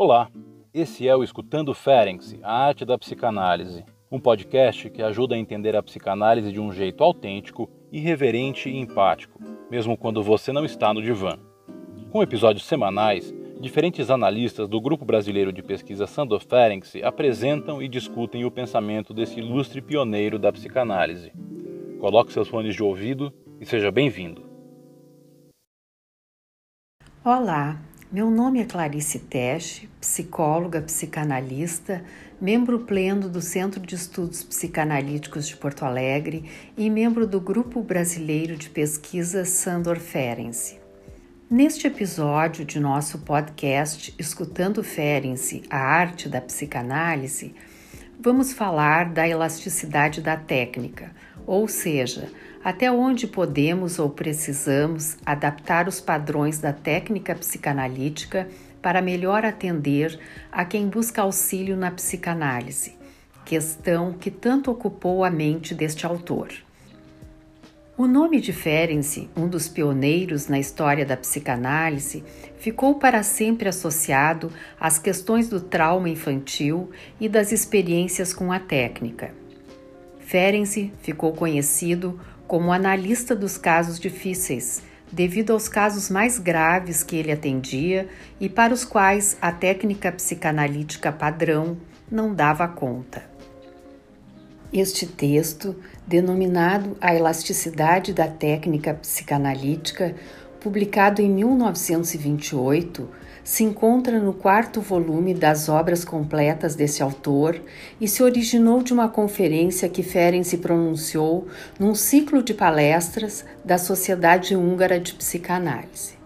Olá, esse é o Escutando Ferenc, a arte da psicanálise, um podcast que ajuda a entender a psicanálise de um jeito autêntico, irreverente e empático, mesmo quando você não está no divã. Com episódios semanais, diferentes analistas do Grupo Brasileiro de Pesquisa Sandor Ferenc apresentam e discutem o pensamento desse ilustre pioneiro da psicanálise. Coloque seus fones de ouvido e seja bem-vindo. Olá, meu nome é Clarice Tesch, psicóloga, psicanalista, membro pleno do Centro de Estudos Psicanalíticos de Porto Alegre e membro do Grupo Brasileiro de Pesquisa Sandor Ferenczi. Neste episódio de nosso podcast Escutando Ferenczi, a arte da psicanálise, vamos falar da elasticidade da técnica, ou seja, até onde podemos ou precisamos adaptar os padrões da técnica psicanalítica para melhor atender a quem busca auxílio na psicanálise, questão que tanto ocupou a mente deste autor. O nome de Ferenczi, um dos pioneiros na história da psicanálise, ficou para sempre associado às questões do trauma infantil e das experiências com a técnica. Ferenczi ficou conhecido como analista dos casos difíceis, devido aos casos mais graves que ele atendia e para os quais a técnica psicanalítica padrão não dava conta. Este texto, denominado A Elasticidade da Técnica Psicanalítica, publicado em 1928, se encontra no quarto volume das obras completas desse autor e se originou de uma conferência que Ferenc pronunciou num ciclo de palestras da Sociedade Húngara de Psicanálise.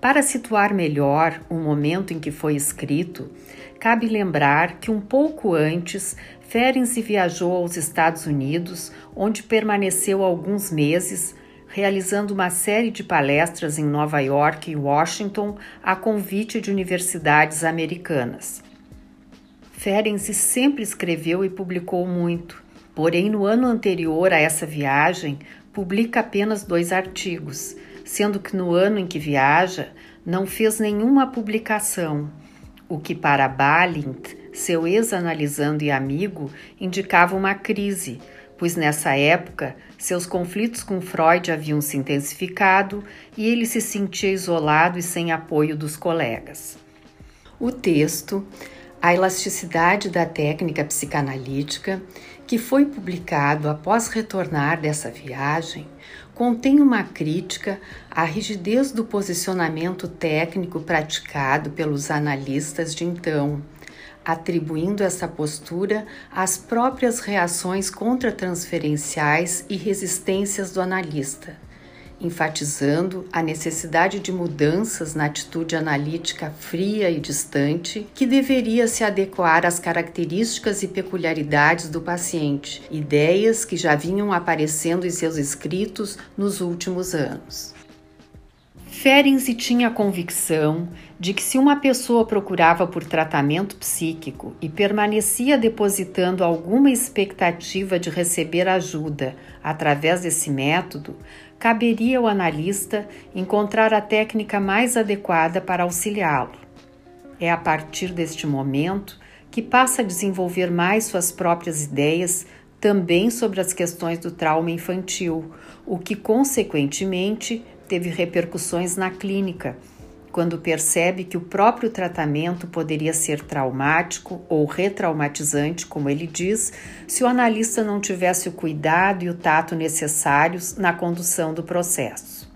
Para situar melhor o momento em que foi escrito, cabe lembrar que um pouco antes Ferenc viajou aos Estados Unidos, onde permaneceu alguns meses realizando uma série de palestras em Nova York e Washington a convite de universidades americanas. Ferenc sempre escreveu e publicou muito, porém, no ano anterior a essa viagem, publica apenas dois artigos, sendo que no ano em que viaja não fez nenhuma publicação, o que para Balint, seu ex-analisando e amigo, indicava uma crise, pois nessa época seus conflitos com Freud haviam se intensificado e ele se sentia isolado e sem apoio dos colegas. O texto A Elasticidade da Técnica Psicanalítica, que foi publicado após retornar dessa viagem, contém uma crítica à rigidez do posicionamento técnico praticado pelos analistas de então atribuindo essa postura às próprias reações contratransferenciais e resistências do analista, enfatizando a necessidade de mudanças na atitude analítica fria e distante que deveria se adequar às características e peculiaridades do paciente, ideias que já vinham aparecendo em seus escritos nos últimos anos. Ferenczi tinha a convicção de que se uma pessoa procurava por tratamento psíquico e permanecia depositando alguma expectativa de receber ajuda através desse método, caberia ao analista encontrar a técnica mais adequada para auxiliá-lo. É a partir deste momento que passa a desenvolver mais suas próprias ideias também sobre as questões do trauma infantil, o que, consequentemente, teve repercussões na clínica, quando percebe que o próprio tratamento poderia ser traumático ou retraumatizante, como ele diz, se o analista não tivesse o cuidado e o tato necessários na condução do processo.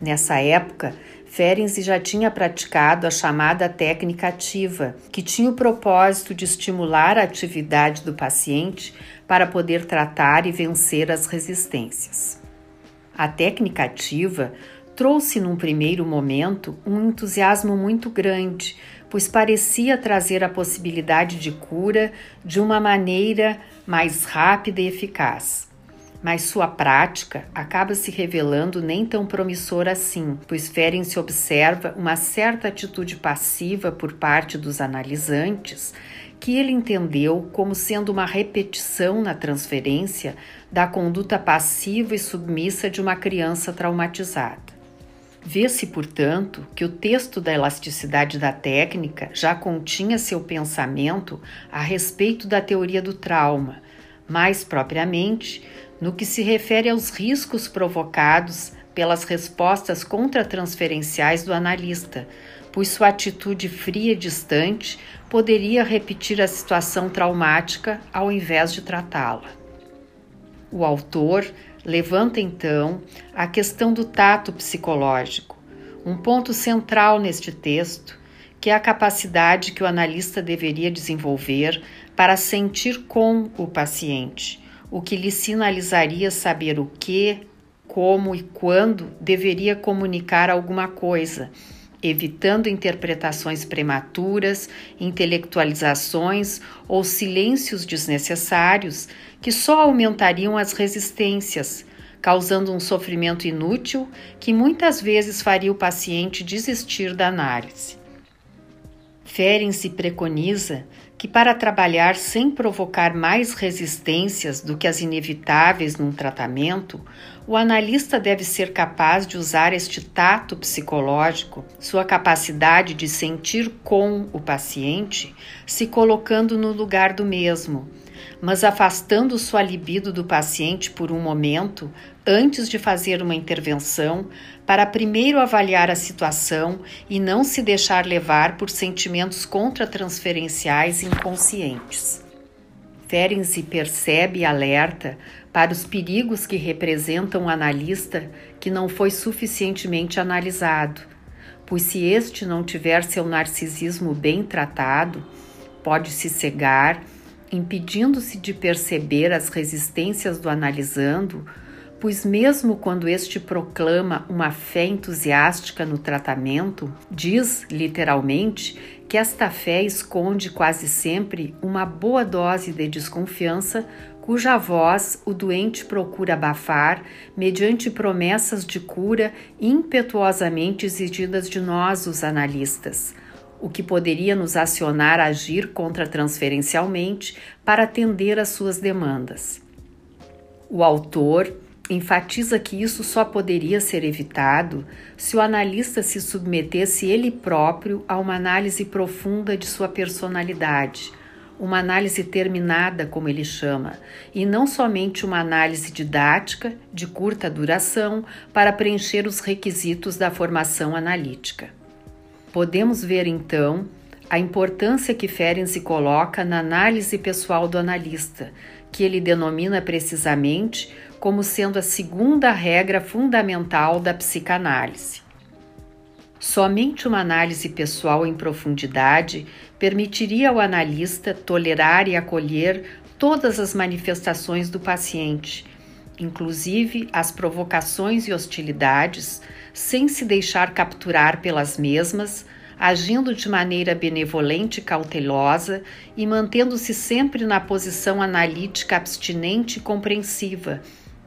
Nessa época, Ferenczi já tinha praticado a chamada técnica ativa, que tinha o propósito de estimular a atividade do paciente para poder tratar e vencer as resistências. A técnica ativa trouxe num primeiro momento um entusiasmo muito grande, pois parecia trazer a possibilidade de cura de uma maneira mais rápida e eficaz. Mas sua prática acaba se revelando nem tão promissora assim, pois Ferenc observa uma certa atitude passiva por parte dos analisantes que ele entendeu como sendo uma repetição na transferência da conduta passiva e submissa de uma criança traumatizada. Vê-se, portanto, que o texto da elasticidade da técnica já continha seu pensamento a respeito da teoria do trauma, mais propriamente no que se refere aos riscos provocados pelas respostas contratransferenciais do analista, pois sua atitude fria e distante poderia repetir a situação traumática ao invés de tratá-la. O autor levanta então a questão do tato psicológico, um ponto central neste texto, que é a capacidade que o analista deveria desenvolver para sentir com o paciente, o que lhe sinalizaria saber o que, como e quando deveria comunicar alguma coisa, evitando interpretações prematuras, intelectualizações ou silêncios desnecessários que só aumentariam as resistências, causando um sofrimento inútil que muitas vezes faria o paciente desistir da análise. Ferenc preconiza que para trabalhar sem provocar mais resistências do que as inevitáveis num tratamento, o analista deve ser capaz de usar este tato psicológico, sua capacidade de sentir com o paciente, se colocando no lugar do mesmo, mas afastando sua libido do paciente por um momento antes de fazer uma intervenção, para primeiro avaliar a situação e não se deixar levar por sentimentos contratransferenciais inconscientes. Ferenczi percebe e alerta para os perigos que representam o analista que não foi suficientemente analisado, pois se este não tiver seu narcisismo bem tratado, pode se cegar, impedindo-se de perceber as resistências do analisando pois, mesmo quando este proclama uma fé entusiástica no tratamento, diz literalmente que esta fé esconde quase sempre uma boa dose de desconfiança cuja voz o doente procura abafar mediante promessas de cura impetuosamente exigidas de nós, os analistas, o que poderia nos acionar a agir contra-transferencialmente para atender às suas demandas. O autor enfatiza que isso só poderia ser evitado se o analista se submetesse ele próprio a uma análise profunda de sua personalidade, uma análise terminada, como ele chama, e não somente uma análise didática de curta duração para preencher os requisitos da formação analítica. Podemos ver então a importância que Ferenczi coloca na análise pessoal do analista, que ele denomina precisamente como sendo a segunda regra fundamental da psicanálise. Somente uma análise pessoal em profundidade permitiria ao analista tolerar e acolher todas as manifestações do paciente, inclusive as provocações e hostilidades, sem se deixar capturar pelas mesmas, agindo de maneira benevolente e cautelosa e mantendo-se sempre na posição analítica abstinente e compreensiva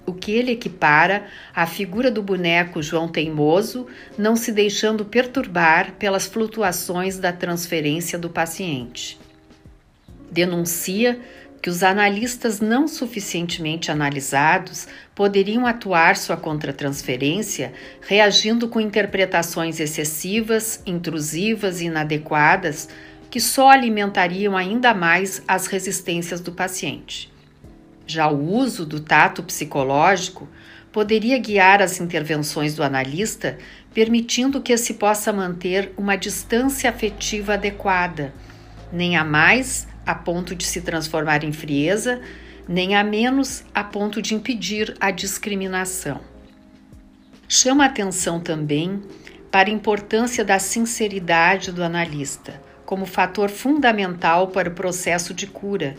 o que ele equipara à figura do boneco João Teimoso, não se deixando perturbar pelas flutuações da transferência do paciente. Denuncia que os analistas não suficientemente analisados poderiam atuar sua contratransferência reagindo com interpretações excessivas, intrusivas e inadequadas que só alimentariam ainda mais as resistências do paciente. Já o uso do tato psicológico poderia guiar as intervenções do analista, permitindo que se possa manter uma distância afetiva adequada, nem a mais a ponto de se transformar em frieza, nem a menos a ponto de impedir a discriminação. Chama atenção também para a importância da sinceridade do analista como fator fundamental para o processo de cura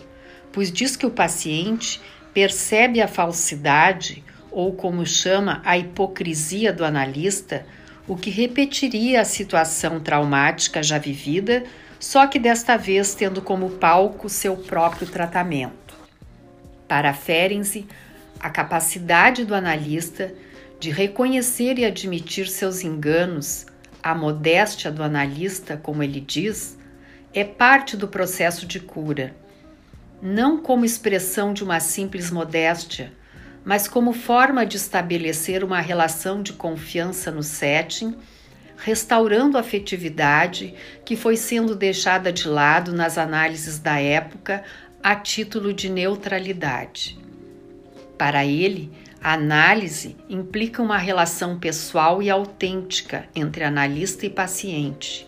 pois diz que o paciente percebe a falsidade, ou como chama a hipocrisia do analista, o que repetiria a situação traumática já vivida, só que desta vez tendo como palco seu próprio tratamento. Para Ferenczi, a capacidade do analista de reconhecer e admitir seus enganos, a modéstia do analista, como ele diz, é parte do processo de cura não como expressão de uma simples modéstia, mas como forma de estabelecer uma relação de confiança no setting, restaurando a afetividade que foi sendo deixada de lado nas análises da época a título de neutralidade. Para ele, a análise implica uma relação pessoal e autêntica entre analista e paciente.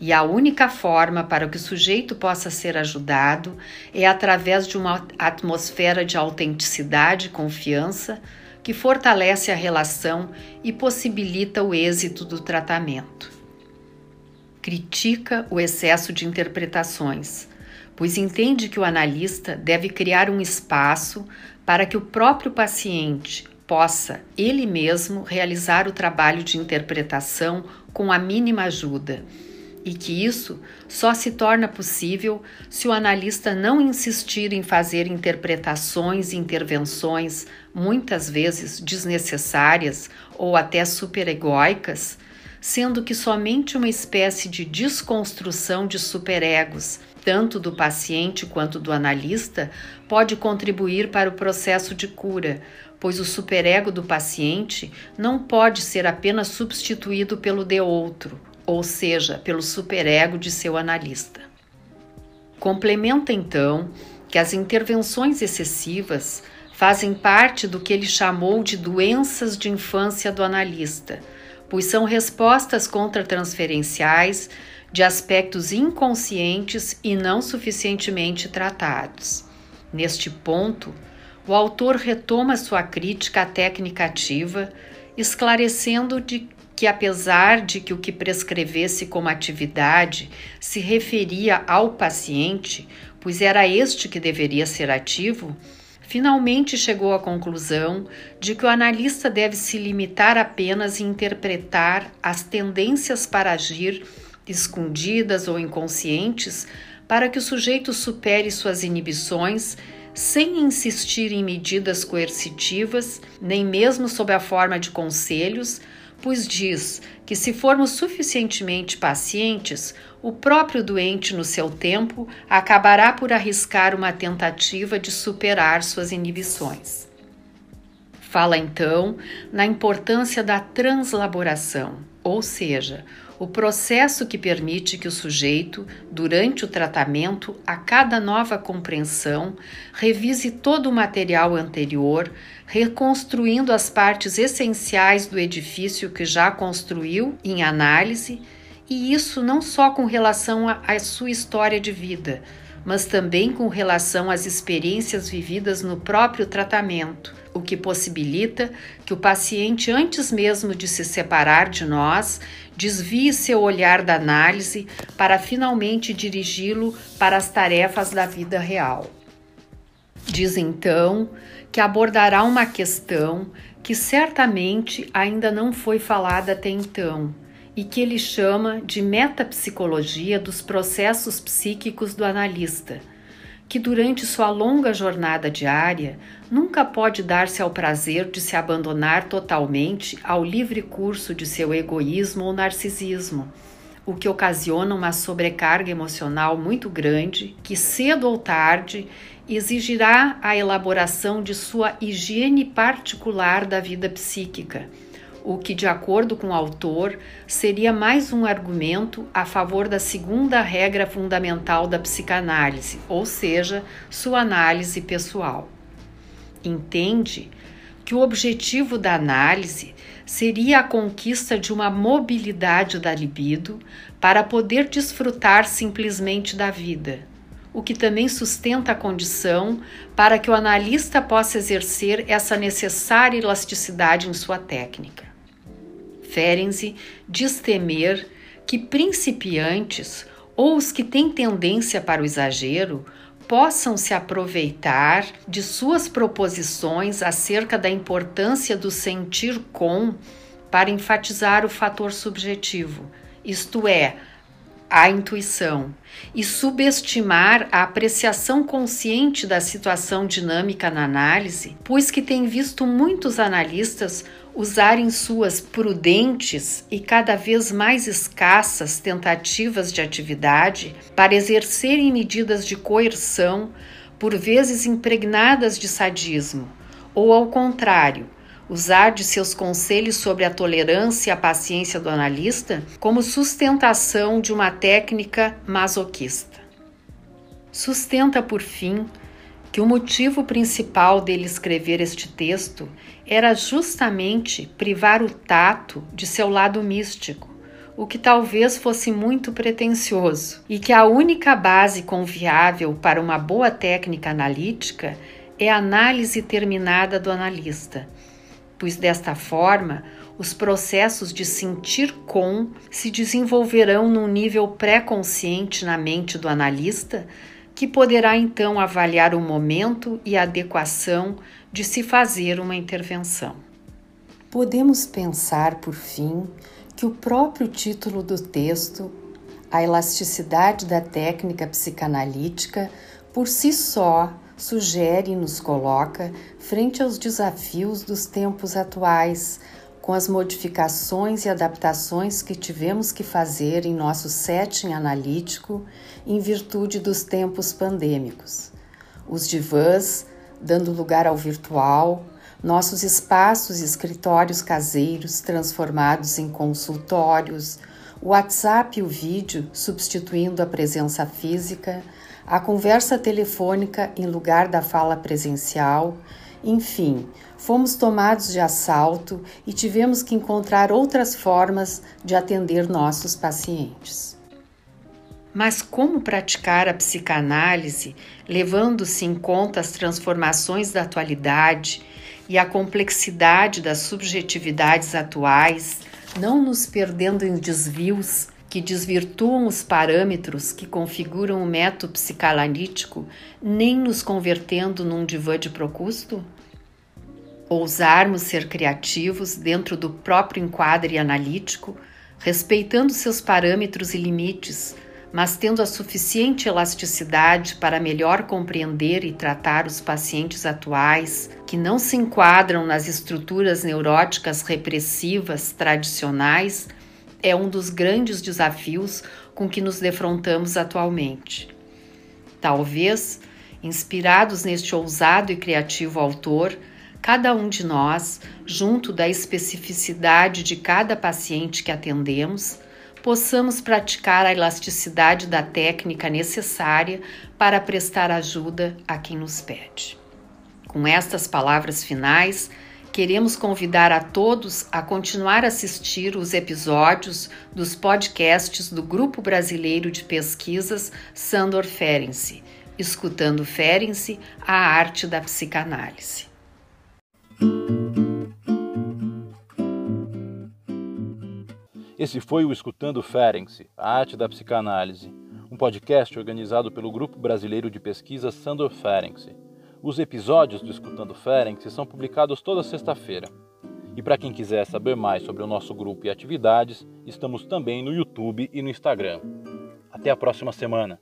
E a única forma para que o sujeito possa ser ajudado é através de uma atmosfera de autenticidade e confiança que fortalece a relação e possibilita o êxito do tratamento. Critica o excesso de interpretações, pois entende que o analista deve criar um espaço para que o próprio paciente possa ele mesmo realizar o trabalho de interpretação com a mínima ajuda e que isso só se torna possível se o analista não insistir em fazer interpretações e intervenções, muitas vezes desnecessárias ou até superegóicas, sendo que somente uma espécie de desconstrução de superegos, tanto do paciente quanto do analista, pode contribuir para o processo de cura, pois o superego do paciente não pode ser apenas substituído pelo de outro ou seja, pelo superego de seu analista. Complementa então que as intervenções excessivas fazem parte do que ele chamou de doenças de infância do analista, pois são respostas contratransferenciais de aspectos inconscientes e não suficientemente tratados. Neste ponto, o autor retoma sua crítica à técnica ativa, esclarecendo de que, apesar de que o que prescrevesse como atividade se referia ao paciente, pois era este que deveria ser ativo, finalmente chegou à conclusão de que o analista deve se limitar apenas a interpretar as tendências para agir, escondidas ou inconscientes, para que o sujeito supere suas inibições sem insistir em medidas coercitivas, nem mesmo sob a forma de conselhos, pois diz que se formos suficientemente pacientes, o próprio doente, no seu tempo, acabará por arriscar uma tentativa de superar suas inibições. Fala então na importância da translaboração, ou seja, o processo que permite que o sujeito, durante o tratamento, a cada nova compreensão, revise todo o material anterior, reconstruindo as partes essenciais do edifício que já construiu em análise, e isso não só com relação à sua história de vida, mas também com relação às experiências vividas no próprio tratamento, o que possibilita que o paciente, antes mesmo de se separar de nós, desvie seu olhar da análise para finalmente dirigi-lo para as tarefas da vida real. Diz então que abordará uma questão que certamente ainda não foi falada até então e que ele chama de metapsicologia dos processos psíquicos do analista que durante sua longa jornada diária nunca pode dar-se ao prazer de se abandonar totalmente ao livre curso de seu egoísmo ou narcisismo, o que ocasiona uma sobrecarga emocional muito grande que, cedo ou tarde, exigirá a elaboração de sua higiene particular da vida psíquica o que, de acordo com o autor, seria mais um argumento a favor da segunda regra fundamental da psicanálise, ou seja, sua análise pessoal. Entende que o objetivo da análise seria a conquista de uma mobilidade da libido para poder desfrutar simplesmente da vida, o que também sustenta a condição para que o analista possa exercer essa necessária elasticidade em sua técnica. Ferenczi diz temer que principiantes ou os que têm tendência para o exagero possam se aproveitar de suas proposições acerca da importância do sentir com para enfatizar o fator subjetivo, isto é, a intuição, e subestimar a apreciação consciente da situação dinâmica na análise, pois que tem visto muitos analistas usarem suas prudentes e cada vez mais escassas tentativas de atividade para exercerem medidas de coerção, por vezes impregnadas de sadismo, ou ao contrário, usar de seus conselhos sobre a tolerância e a paciência do analista como sustentação de uma técnica masoquista. Sustenta, por fim, que o motivo principal dele escrever este texto era justamente privar o tato de seu lado místico, o que talvez fosse muito pretensioso, e que a única base confiável para uma boa técnica analítica é a análise terminada do analista, pois desta forma os processos de sentir com se desenvolverão num nível pré-consciente na mente do analista, que poderá então avaliar o momento e a adequação de se fazer uma intervenção. Podemos pensar, por fim, que o próprio título do texto, A Elasticidade da Técnica Psicanalítica, por si só sugere e nos coloca frente aos desafios dos tempos atuais, com as modificações e adaptações que tivemos que fazer em nosso setting analítico em virtude dos tempos pandêmicos. Os divãs dando lugar ao virtual, nossos espaços e escritórios caseiros transformados em consultórios, o WhatsApp e o vídeo substituindo a presença física, a conversa telefônica em lugar da fala presencial, enfim, fomos tomados de assalto e tivemos que encontrar outras formas de atender nossos pacientes. Mas como praticar a psicanálise levando-se em conta as transformações da atualidade e a complexidade das subjetividades atuais, não nos perdendo em desvios que desvirtuam os parâmetros que configuram o método psicanalítico, nem nos convertendo num divã de Procusto? Ousarmos ser criativos dentro do próprio enquadre analítico, respeitando seus parâmetros e limites, mas tendo a suficiente elasticidade para melhor compreender e tratar os pacientes atuais que não se enquadram nas estruturas neuróticas repressivas tradicionais é um dos grandes desafios com que nos defrontamos atualmente. Talvez, inspirados neste ousado e criativo autor, cada um de nós, junto da especificidade de cada paciente que atendemos, possamos praticar a elasticidade da técnica necessária para prestar ajuda a quem nos pede. Com estas palavras finais, queremos convidar a todos a continuar a assistir os episódios dos podcasts do Grupo Brasileiro de Pesquisas Sandor Ferenczi, escutando Ferenczi, a arte da psicanálise. Esse foi o Escutando Ferenczi, a arte da psicanálise, um podcast organizado pelo Grupo Brasileiro de Pesquisas Sandor Ferenczi. Os episódios do Escutando Ferenc são publicados toda sexta-feira. E para quem quiser saber mais sobre o nosso grupo e atividades, estamos também no YouTube e no Instagram. Até a próxima semana!